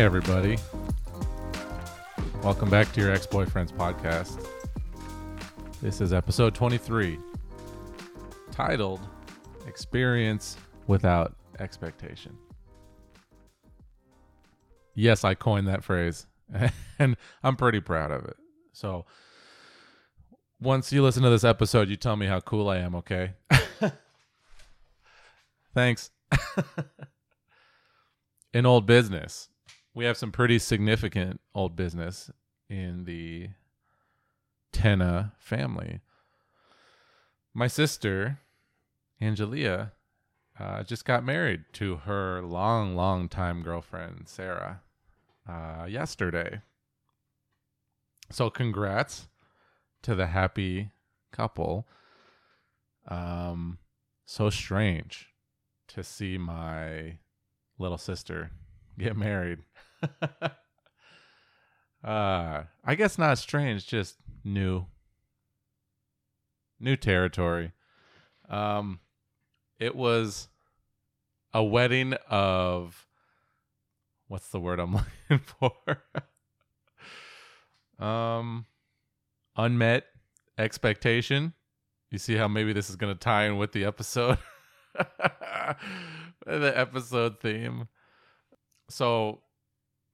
Everybody. Welcome back to your ex boyfriend's podcast. This is episode 23, titled Experience Without Expectation. Yes, I coined that phrase, and I'm pretty proud of it. So, once you listen to this episode, you tell me how cool I am, okay? Thanks. In old business, we have some pretty significant old business in the Tenna family. My sister, Angelia, uh, just got married to her long, long time girlfriend, Sarah, uh, yesterday. So, congrats to the happy couple. Um, so strange to see my little sister get married. uh, I guess not strange, just new, new territory. Um, it was a wedding of what's the word I'm looking for? um, unmet expectation. You see how maybe this is going to tie in with the episode, the episode theme. So,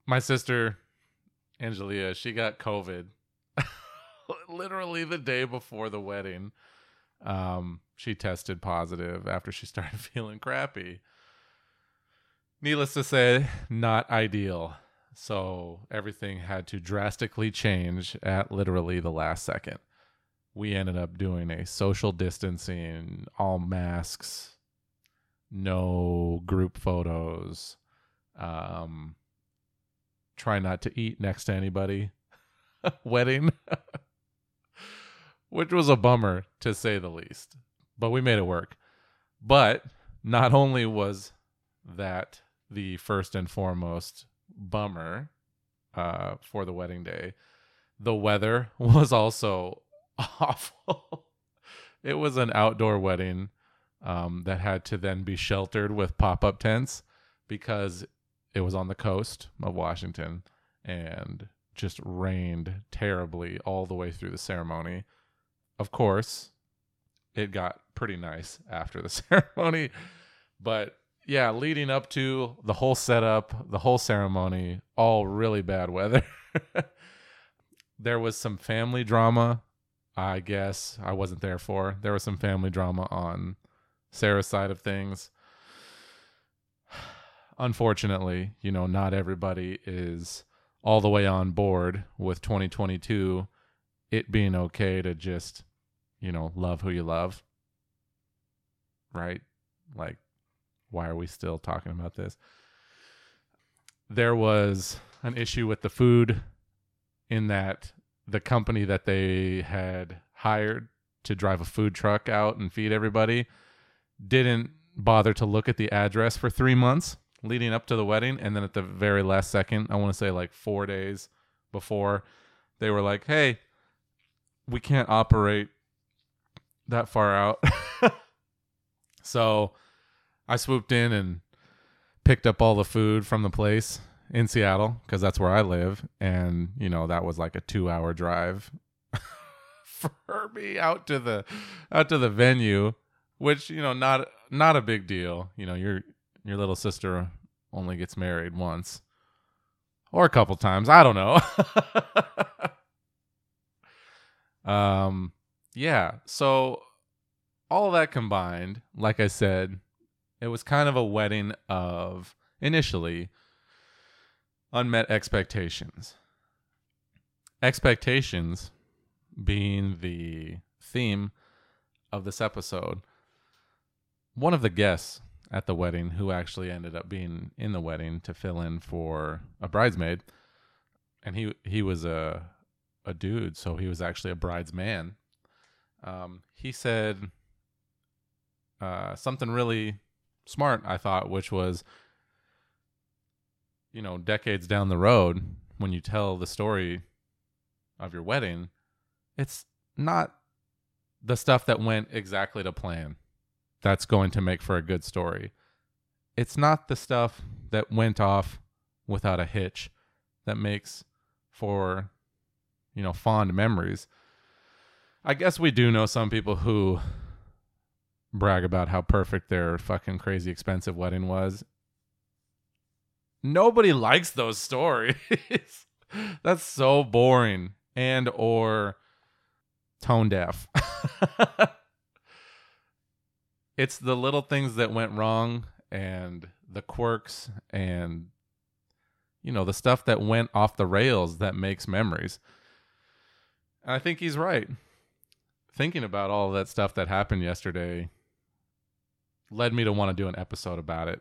my sister, Angelia, she got COVID literally the day before the wedding. Um, she tested positive after she started feeling crappy. Needless to say, not ideal. So everything had to drastically change at literally the last second. We ended up doing a social distancing, all masks, no group photos, um, try not to eat next to anybody wedding, which was a bummer to say the least. But we made it work. But not only was that the first and foremost bummer uh, for the wedding day, the weather was also awful. it was an outdoor wedding um, that had to then be sheltered with pop up tents because it was on the coast of Washington and just rained terribly all the way through the ceremony. Of course, it got pretty nice after the ceremony, but yeah, leading up to the whole setup, the whole ceremony, all really bad weather. there was some family drama, I guess I wasn't there for. There was some family drama on Sarah's side of things unfortunately, you know, not everybody is all the way on board with 2022 it being okay to just, you know, love who you love. Right? Like why are we still talking about this? There was an issue with the food in that the company that they had hired to drive a food truck out and feed everybody didn't bother to look at the address for 3 months leading up to the wedding and then at the very last second i want to say like four days before they were like hey we can't operate that far out. So i swooped in and picked up all the food from the place in seattle because that's where i live and you know that was like a two hour drive for me out to the out to the venue which you know not not a big deal. You know you're your little sister only gets married once or a couple times. I don't know. um, yeah. So all of that combined, like I said, it was kind of a wedding of initially unmet expectations. Expectations being the theme of this episode. One of the guests at the wedding who actually ended up being in the wedding to fill in for a bridesmaid. And he he was a a dude so he was actually a bridesman. Um, he said uh, something really smart i thought which was you know decades down the road when you tell the story of your wedding it's not the stuff that went exactly to plan that's going to make for a good story. It's not the stuff that went off without a hitch that makes for you know fond memories. I guess we do know some people who brag about how perfect their fucking crazy expensive wedding was. Nobody likes those stories. That's so boring and or tone deaf it's the little things that went wrong and the quirks and you know the stuff that went off the rails that makes memories. And i think he's right. Thinking about all that stuff that happened yesterday led me to want to do an episode about it.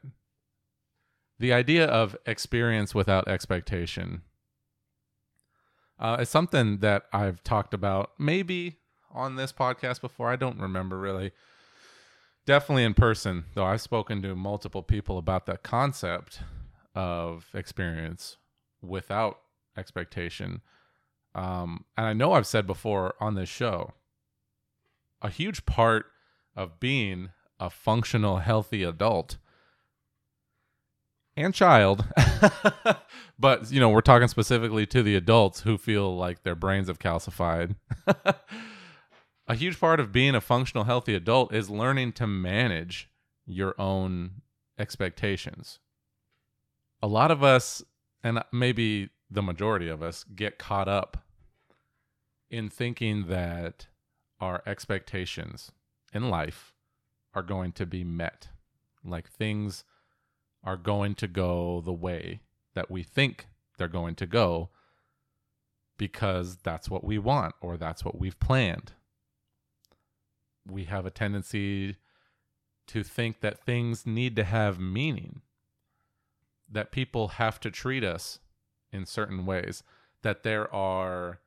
The idea of experience without expectation uh, is something that i've talked about maybe on this podcast before. I don't remember really definitely in person though i've spoken to multiple people about that concept of experience without expectation. Um, and i know i've said before on this show a huge part of being a functional healthy adult and child but you know we're talking specifically to the adults who feel like their brains have calcified a huge part of being a functional healthy adult is learning to manage your own expectations. A lot of us and maybe the majority of us get caught up in thinking that our expectations in life are going to be met. Like things are going to go the way that we think they're going to go because that's what we want or that's what we've planned we have a tendency to think that things need to have meaning, that people have to treat us in certain ways, that there are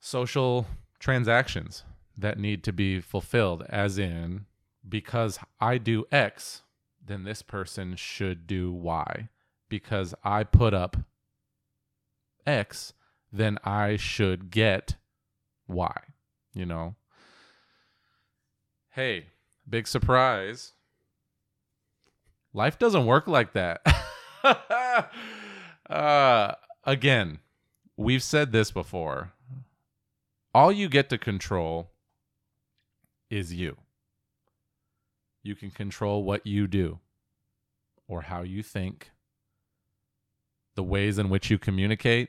social transactions that need to be fulfilled, as in, because I do X, then this person should do Y. Because I put up X, then I should get Y, you know? Hey, big surprise. Life doesn't work like that. uh, again, we've said this before. All you get to control is you. You can control what you do or how you think, the ways in which you communicate,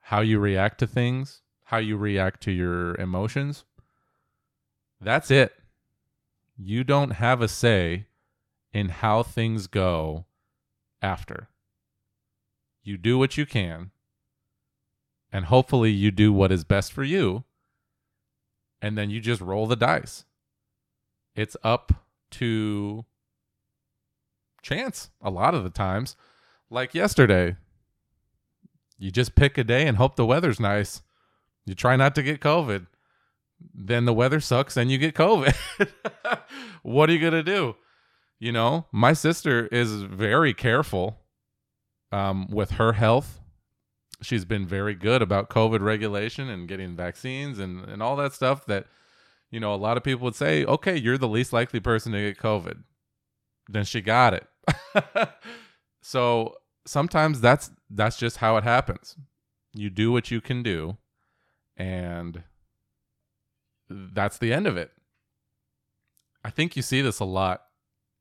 how you react to things, how you react to your emotions. That's it. You don't have a say in how things go after. You do what you can, and hopefully, you do what is best for you, and then you just roll the dice. It's up to chance a lot of the times. Like yesterday, you just pick a day and hope the weather's nice. You try not to get COVID then the weather sucks and you get COVID. what are you going to do? You know, my sister is very careful um, with her health. She's been very good about COVID regulation and getting vaccines and, and all that stuff that, you know, a lot of people would say, okay, you're the least likely person to get COVID. Then she got it. so sometimes that's that's just how it happens. You do what you can do and that's the end of it. I think you see this a lot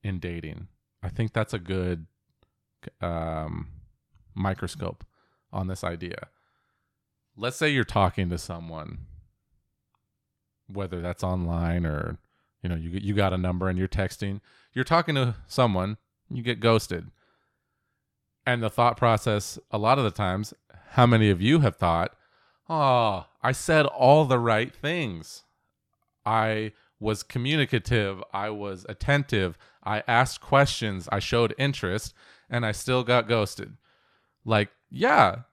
in dating. I think that's a good um, microscope on this idea. Let's say you're talking to someone, whether that's online or you know you you got a number and you're texting. You're talking to someone, you get ghosted, and the thought process a lot of the times. How many of you have thought, "Oh, I said all the right things." I was communicative, I was attentive, I asked questions, I showed interest, and I still got ghosted. Like, yeah,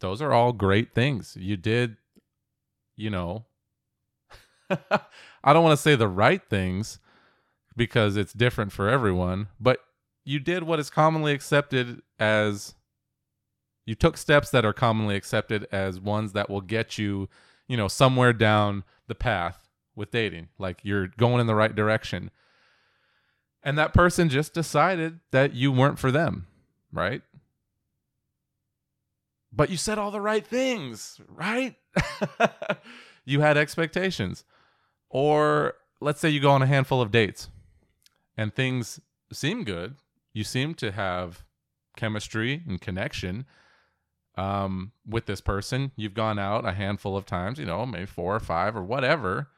those are all great things. You did, you know, I don't want to say the right things because it's different for everyone, but you did what is commonly accepted as you took steps that are commonly accepted as ones that will get you, you know, somewhere down the path with dating. Like you're going in the right direction. And that person just decided that you weren't for them. right? But you said all the right things, right? you had expectations. Or let's say you go on a handful of dates and things seem good. You seem to have chemistry and connection um, with this person. You've gone out a handful of times, you know, maybe four or five or whatever,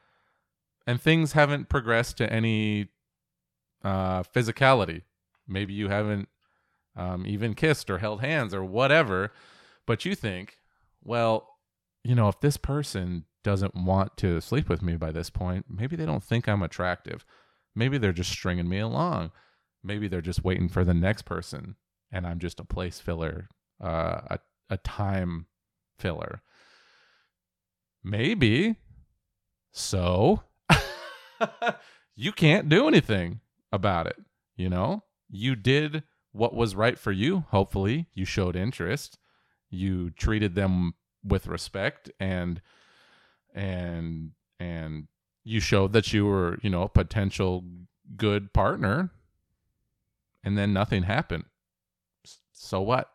and things haven't progressed to any uh, physicality. Maybe you haven't um, even kissed or held hands or whatever, but you think, well, you know, if this person doesn't want to sleep with me by this point, maybe they don't think I'm attractive. Maybe they're just stringing me along. Maybe they're just waiting for the next person and I'm just a place filler, uh, a, a time filler. Maybe. So you can't do anything about it. You know, you did what was right for you. Hopefully, you showed interest. You treated them with respect and and and you showed that you were, you know, a potential good partner. And then nothing happened. So what?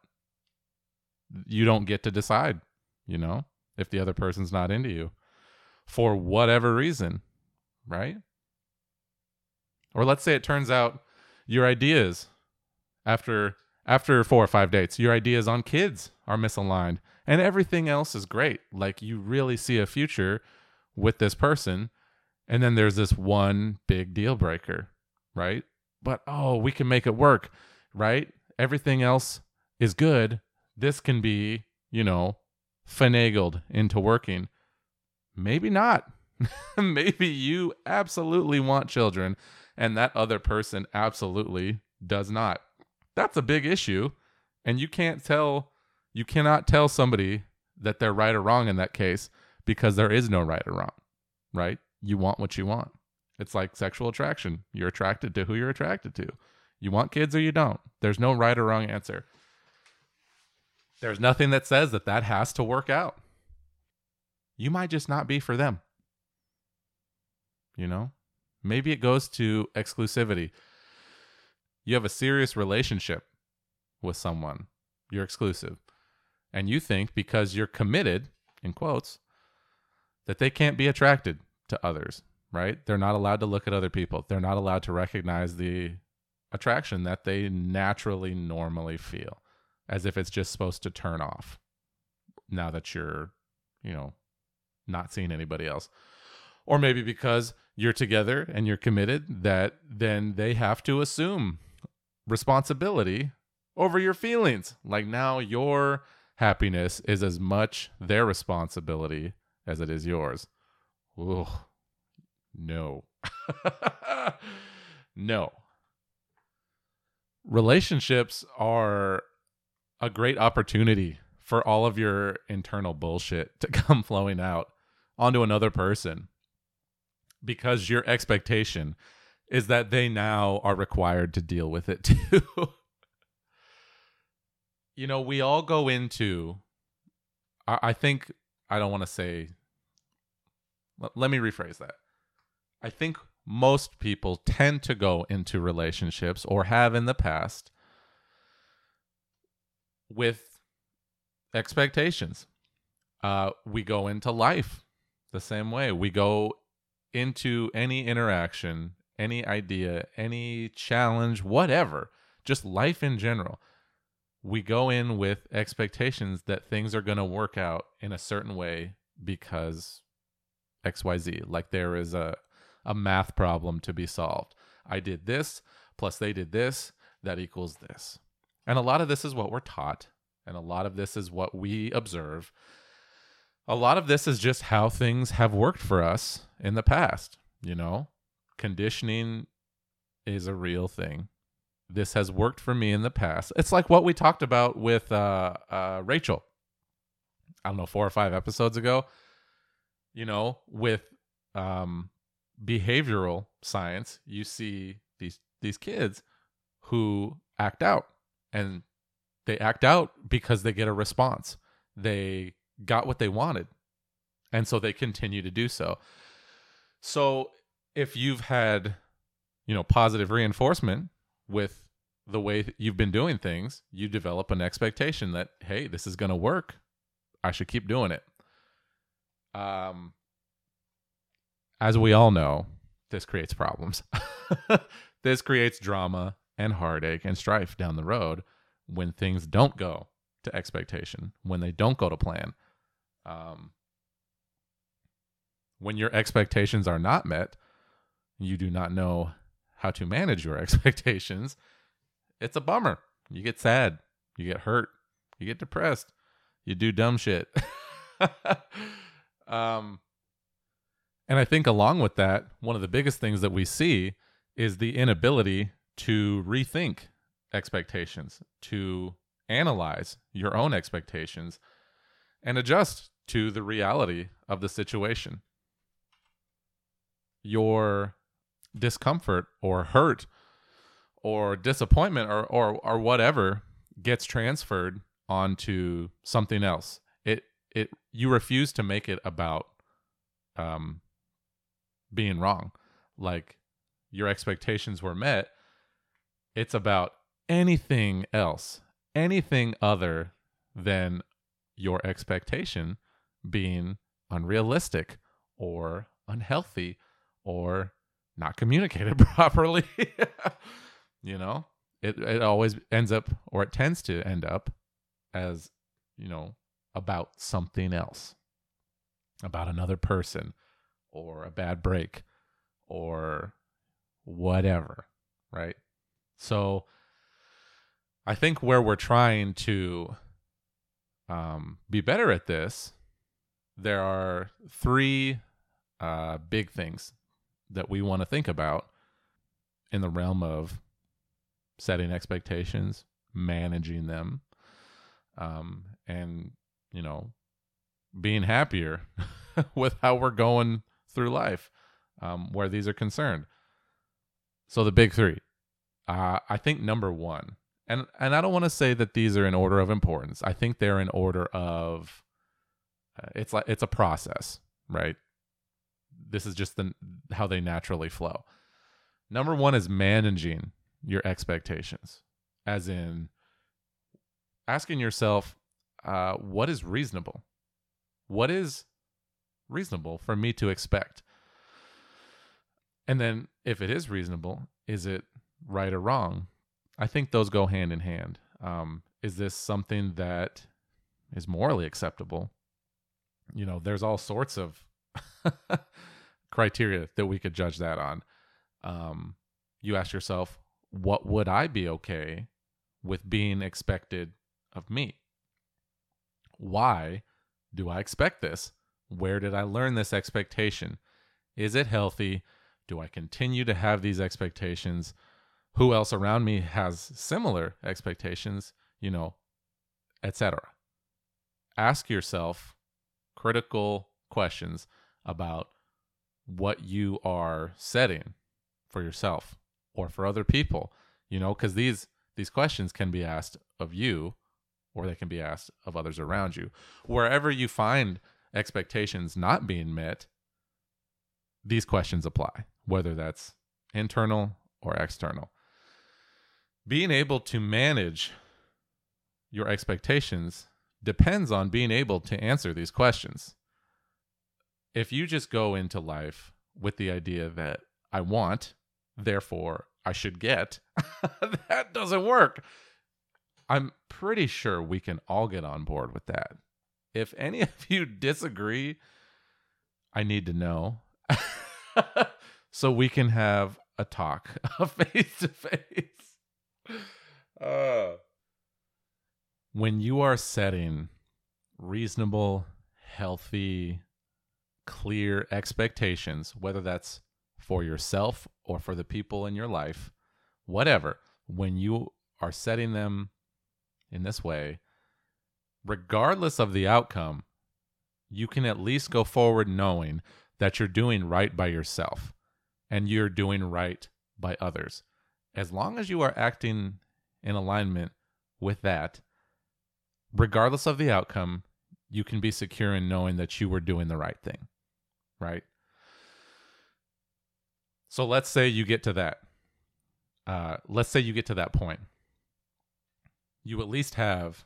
You don't get to decide, you know, if the other person's not into you for whatever reason, right? Or let's say it turns out your ideas after after four or five dates, your ideas on kids are misaligned and everything else is great. Like you really see a future with this person. And then there's this one big deal breaker, right? But oh, we can make it work, right? Everything else is good. This can be, you know, finagled into working. Maybe not. Maybe you absolutely want children and that other person absolutely does not. That's a big issue. And you can't tell, you cannot tell somebody that they're right or wrong in that case because there is no right or wrong, right? You want what you want. It's like sexual attraction. You're attracted to who you're attracted to. You want kids or you don't. There's no right or wrong answer. There's nothing that says that that has to work out. You might just not be for them. You know? Maybe it goes to exclusivity. You have a serious relationship with someone, you're exclusive. And you think because you're committed, in quotes, that they can't be attracted to others, right? They're not allowed to look at other people. They're not allowed to recognize the attraction that they naturally normally feel as if it's just supposed to turn off now that you're, you know, not seeing anybody else or maybe because you're together and you're committed that then they have to assume responsibility over your feelings. Like now your happiness is as much their responsibility as it is yours. No. No. Relationships are a great opportunity for all of your internal bullshit to come flowing out onto another person because your expectation is that they now are required to deal with it too. you know, we all go into, I, I think, I don't want to say, let, let me rephrase that. I think most people tend to go into relationships or have in the past with expectations. Uh, we go into life the same way. We go into any interaction, any idea, any challenge, whatever, just life in general, we go in with expectations that things are going to work out in a certain way because XYZ. Like there is a, a math problem to be solved. I did this, plus they did this, that equals this. And a lot of this is what we're taught, and a lot of this is what we observe a lot of this is just how things have worked for us in the past. You know, conditioning is a real thing. This has worked for me in the past. It's like what we talked about with uh, uh, Rachel. I don't know, four or five episodes ago. You know, with um, behavioral science, you see these these kids who act out, and they act out because they get a response. They got what they wanted. And so they continue to do so. So if you've had, you know, positive reinforcement with the way you've been doing things, you develop an expectation that hey, this is going to work. I should keep doing it. Um as we all know, this creates problems. this creates drama and heartache and strife down the road when things don't go to expectation, when they don't go to plan. Um, when your expectations are not met, you do not know how to manage your expectations. It's a bummer. You get sad, you get hurt, you get depressed, you do dumb shit. um, and I think along with that, one of the biggest things that we see is the inability to rethink expectations, to analyze your own expectations, and adjust to the reality of the situation. Your discomfort or hurt or disappointment or, or, or whatever gets transferred onto something else. It it you refuse to make it about um being wrong. Like your expectations were met. It's about anything else, anything other than your expectation being unrealistic or unhealthy or not communicated properly. you know, it it always ends up or it tends to end up as, you know, about something else. About another person or a bad break or whatever, right? So I think where we're trying to um, be better at this, there are three uh, big things that we want to think about in the realm of setting expectations, managing them, um, and you know, being happier with how we're going through life um, where these are concerned. So the big three, uh, I think number one, and and I don't want to say that these are in order of importance. I think they're in order of it's like it's a process, right? This is just the how they naturally flow. Number one is managing your expectations, as in asking yourself, uh, what is reasonable? What is reasonable for me to expect? And then if it is reasonable, is it right or wrong? I think those go hand in hand. Um, is this something that is morally acceptable? You know, there's all sorts of criteria that we could judge that on. Um, you ask yourself, what would I be okay with being expected of me? Why do I expect this? Where did I learn this expectation? Is it healthy? Do I continue to have these expectations? Who else around me has similar expectations, you know, etc. Ask yourself critical questions about what you are setting for yourself or for other people, you know, cuz these these questions can be asked of you or they can be asked of others around you. Wherever you find expectations not being met, these questions apply, whether that's internal or external. Being able to manage your expectations depends on being able to answer these questions. If you just go into life with the idea that I want, therefore I should get, that doesn't work. I'm pretty sure we can all get on board with that. If any of you disagree, I need to know so we can have a talk, face to face. When you are setting reasonable, healthy, clear expectations, whether that's for yourself or for the people in your life, whatever, when you are setting them in this way, regardless of the outcome, you can at least go forward knowing that you're doing right by yourself and you're doing right by others. As long as you are acting in alignment with that, regardless of the outcome, you can be secure in knowing that you were doing the right thing. Right? So let's say you get to that. Uh, let's say you get to that point you at least have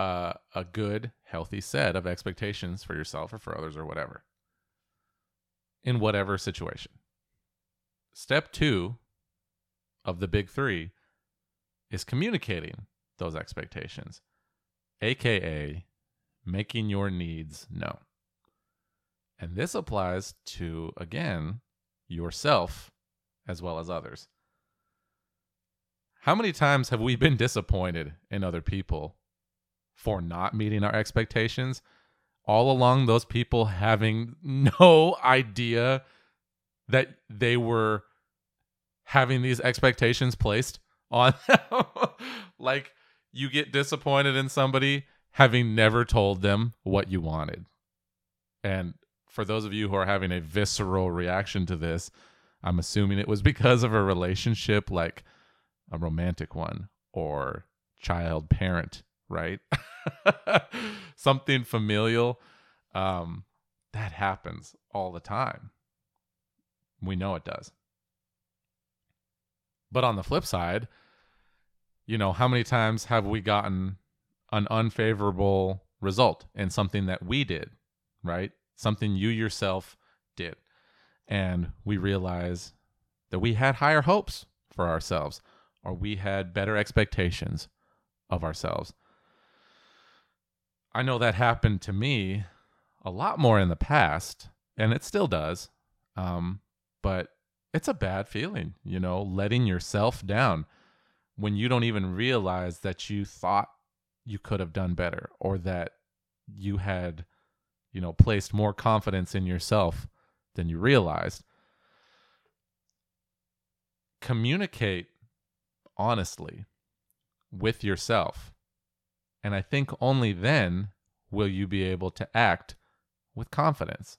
uh, a good, healthy set of expectations for yourself or for others or whatever in whatever situation. Step two of the big three is communicating those expectations, aka making your needs known. And this applies to, again, yourself as well as others. How many times have we been disappointed in other people for not meeting our expectations? All along, those people having no idea that they were having these expectations placed on them. like, you get disappointed in somebody having never told them what you wanted. And for those of you who are having a visceral reaction to this, I'm assuming it was because of a relationship like a romantic one or child parent, right? Something familial. Um, that happens all the time. We know it does. But on the flip side, you know, how many times have we gotten an unfavorable result in something that we did, right? Something you yourself did. And we realize that we had higher hopes for ourselves or we had better expectations of ourselves. I know that happened to me a lot more in the past, and it still does. Um, but it's a bad feeling, you know, letting yourself down when you don't even realize that you thought you could have done better or that you had, you know, placed more confidence in yourself than you realized. Communicate honestly with yourself. And I think only then will you be able to act with confidence.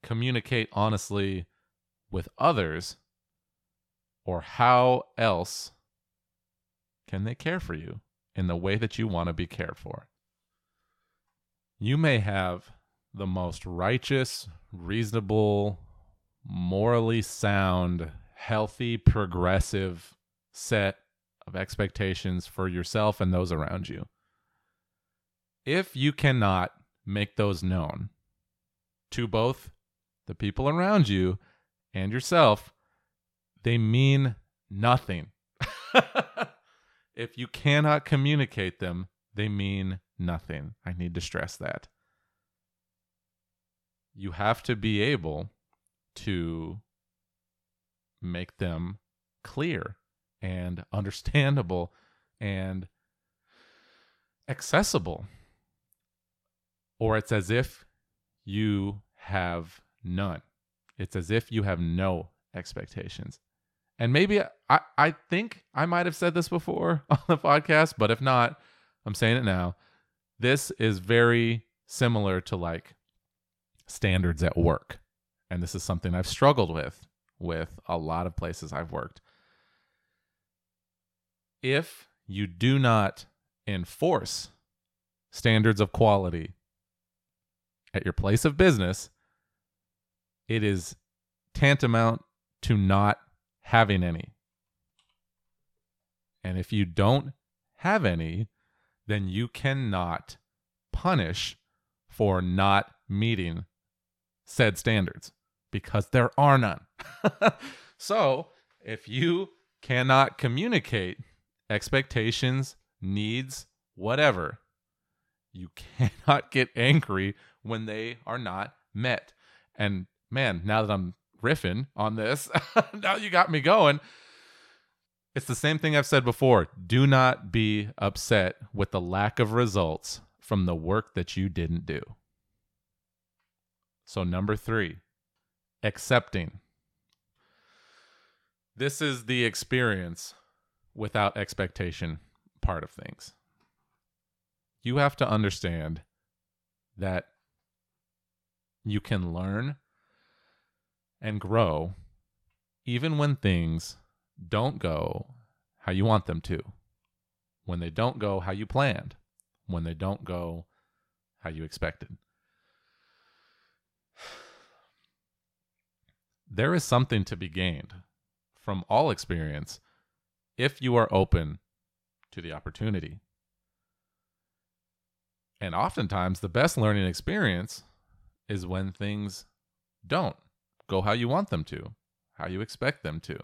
Communicate honestly with others, or how else can they care for you in the way that you want to be cared for? You may have the most righteous, reasonable, morally sound, healthy, progressive set of expectations for yourself and those around you. If you cannot make those known to both the people around you and yourself, they mean nothing. if you cannot communicate them, they mean nothing. I need to stress that. You have to be able to make them clear and understandable and accessible. Or it's as if you have none. It's as if you have no expectations. And maybe I, I think I might have said this before on the podcast, but if not, I'm saying it now. This is very similar to like standards at work. And this is something I've struggled with with a lot of places I've worked. If you do not enforce standards of quality at your place of business, it is tantamount to not having any. And if you don't have any, then you cannot punish for not meeting said standards because there are none. so if you cannot communicate expectations, needs, whatever, you cannot get angry when they are not met. And man, now that I'm riffing on this, now you got me going. It's the same thing I've said before. Do not be upset with the lack of results from the work that you didn't do. So, number three, accepting. This is the experience without expectation part of things. You have to understand that you can learn and grow even when things don't go how you want them to, when they don't go how you planned, when they don't go how you expected. There is something to be gained from all experience if you are open to the opportunity. And oftentimes, the best learning experience is when things don't go how you want them to, how you expect them to.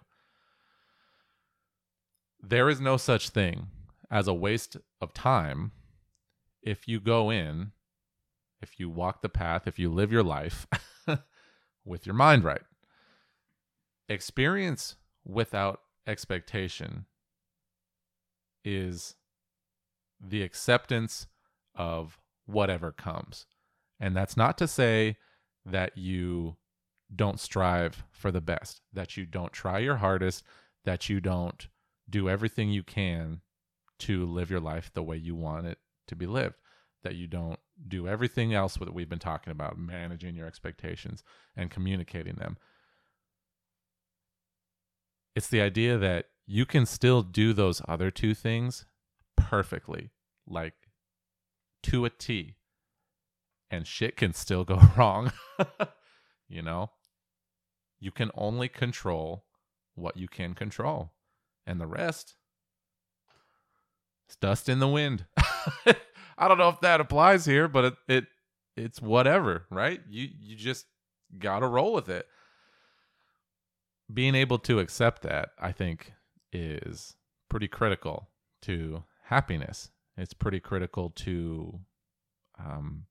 There is no such thing as a waste of time if you go in, if you walk the path, if you live your life with your mind right. Experience without expectation is the acceptance of whatever comes. And that's not to say that you don't strive for the best, that you don't try your hardest, that you don't do everything you can to live your life the way you want it to be lived, that you don't do everything else that we've been talking about, managing your expectations and communicating them. It's the idea that you can still do those other two things perfectly, like to a T, and shit can still go wrong. you know, you can only control what you can control, and the rest it's dust in the wind. I don't know if that applies here, but it, it it's whatever, right? You you just got to roll with it. Being able to accept that, I think, is pretty critical to happiness. It's pretty critical to um,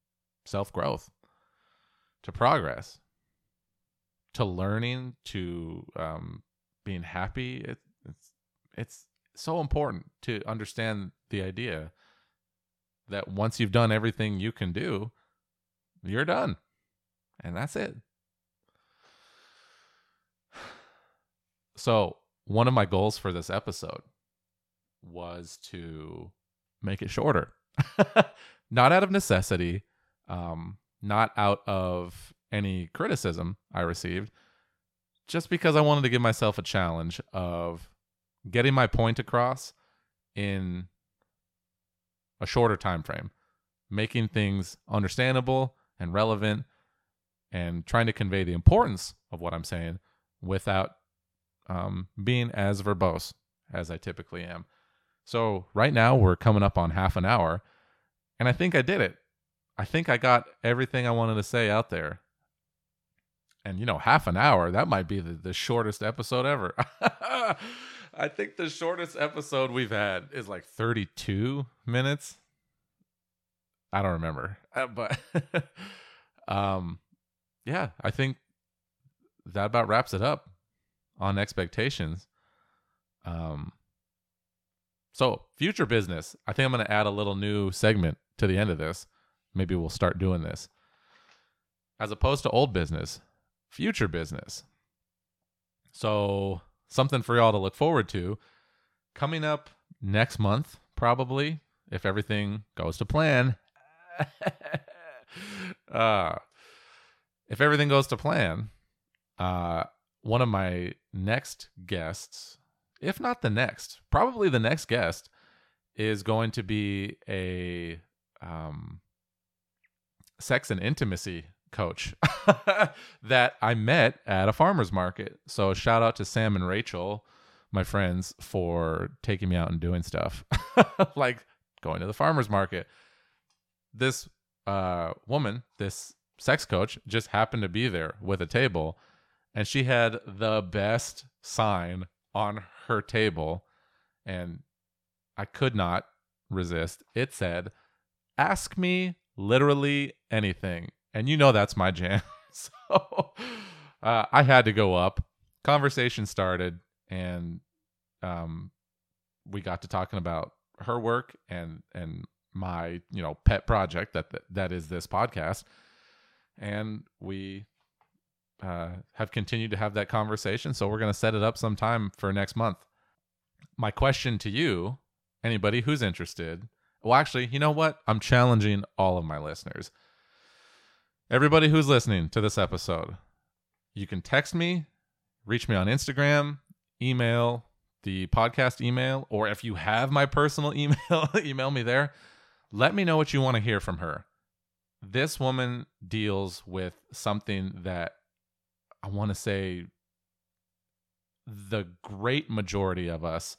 self growth, to progress, to learning, to um, being happy. It, it's it's so important to understand the idea that once you've done everything you can do, you're done. And that's it. So, one of my goals for this episode was to make it shorter. not out of necessity, um, not out of any criticism I received, just because I wanted to give myself a challenge of getting my point across in a shorter time frame, making things understandable and relevant and trying to convey the importance of what I'm saying without um, being as verbose as I typically am. So, right now, we're coming up on half an hour, and I think I did it. I think I got everything I wanted to say out there. And, you know, half an hour, that might be the, the shortest episode ever. I think the shortest episode we've had is like 32 minutes. I don't remember, uh, but um, yeah, I think that about wraps it up on expectations. Um, so future business, I think I'm going to add a little new segment to the end of this. Maybe we'll start doing this as opposed to old business, future business. So something for y'all to look forward to coming up next month, probably if everything goes to plan. uh, if everything goes to plan, uh, one of my next guests, if not the next, probably the next guest, is going to be a um, sex and intimacy coach that I met at a farmer's market. So shout out to Sam and Rachel, my friends, for taking me out and doing stuff like going to the farmer's market. This uh, woman, this sex coach, just happened to be there with a table, and she had the best sign on her table, and I could not resist. It said, "Ask me literally anything." And you know that's my jam. so uh, I had to go up. Conversation started, and um, we got to talking about her work and and my you know pet project that that, is this podcast, and we uh, have continued to have that conversation. So we're gonna set it up sometime for next month. My question to you, anybody who's interested. Well, actually, you know what? I'm challenging all of my listeners Everybody who's listening to this episode, you can text me, reach me on Instagram, email, the podcast email, or if you have my personal email, email me there. Let me know what you want to hear from her. This woman deals with something that I want to say the great majority of us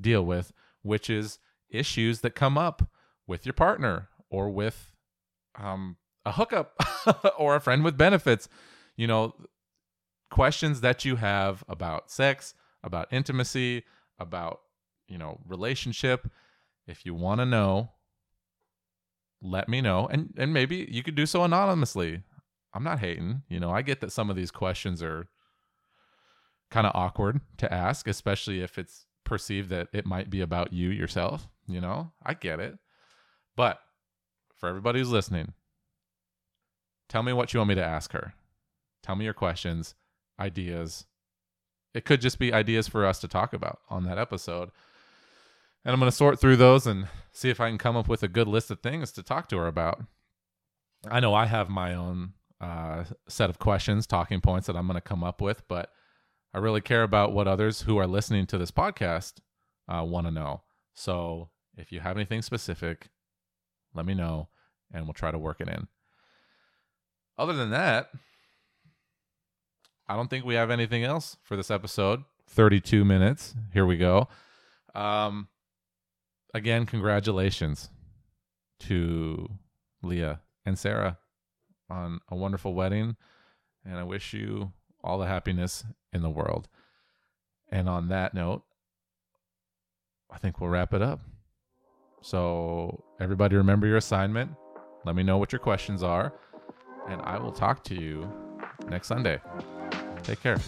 deal with, which is issues that come up with your partner or with um, a hookup or a friend with benefits. You know, questions that you have about sex, about intimacy, about, you know, relationship. If you want to know, let me know. And and maybe you could do so anonymously. I'm not hating. You know, I get that some of these questions are kind of awkward to ask, especially if it's perceived that it might be about you yourself. You know, I get it. But for everybody who's listening, tell me what you want me to ask her. Tell me your questions, ideas. It could just be ideas for us to talk about on that episode. And I'm going to sort through those and see if I can come up with a good list of things to talk to her about. I know I have my own uh, set of questions, talking points that I'm going to come up with, but I really care about what others who are listening to this podcast uh, want to know. So if you have anything specific, let me know and we'll try to work it in. Other than that, I don't think we have anything else for this episode. 32 minutes. Here we go. Um, again, congratulations to Leah and Sarah on a wonderful wedding. And I wish you all the happiness in the world. And on that note, I think we'll wrap it up. So, everybody, remember your assignment. Let me know what your questions are. And I will talk to you next Sunday. Take care.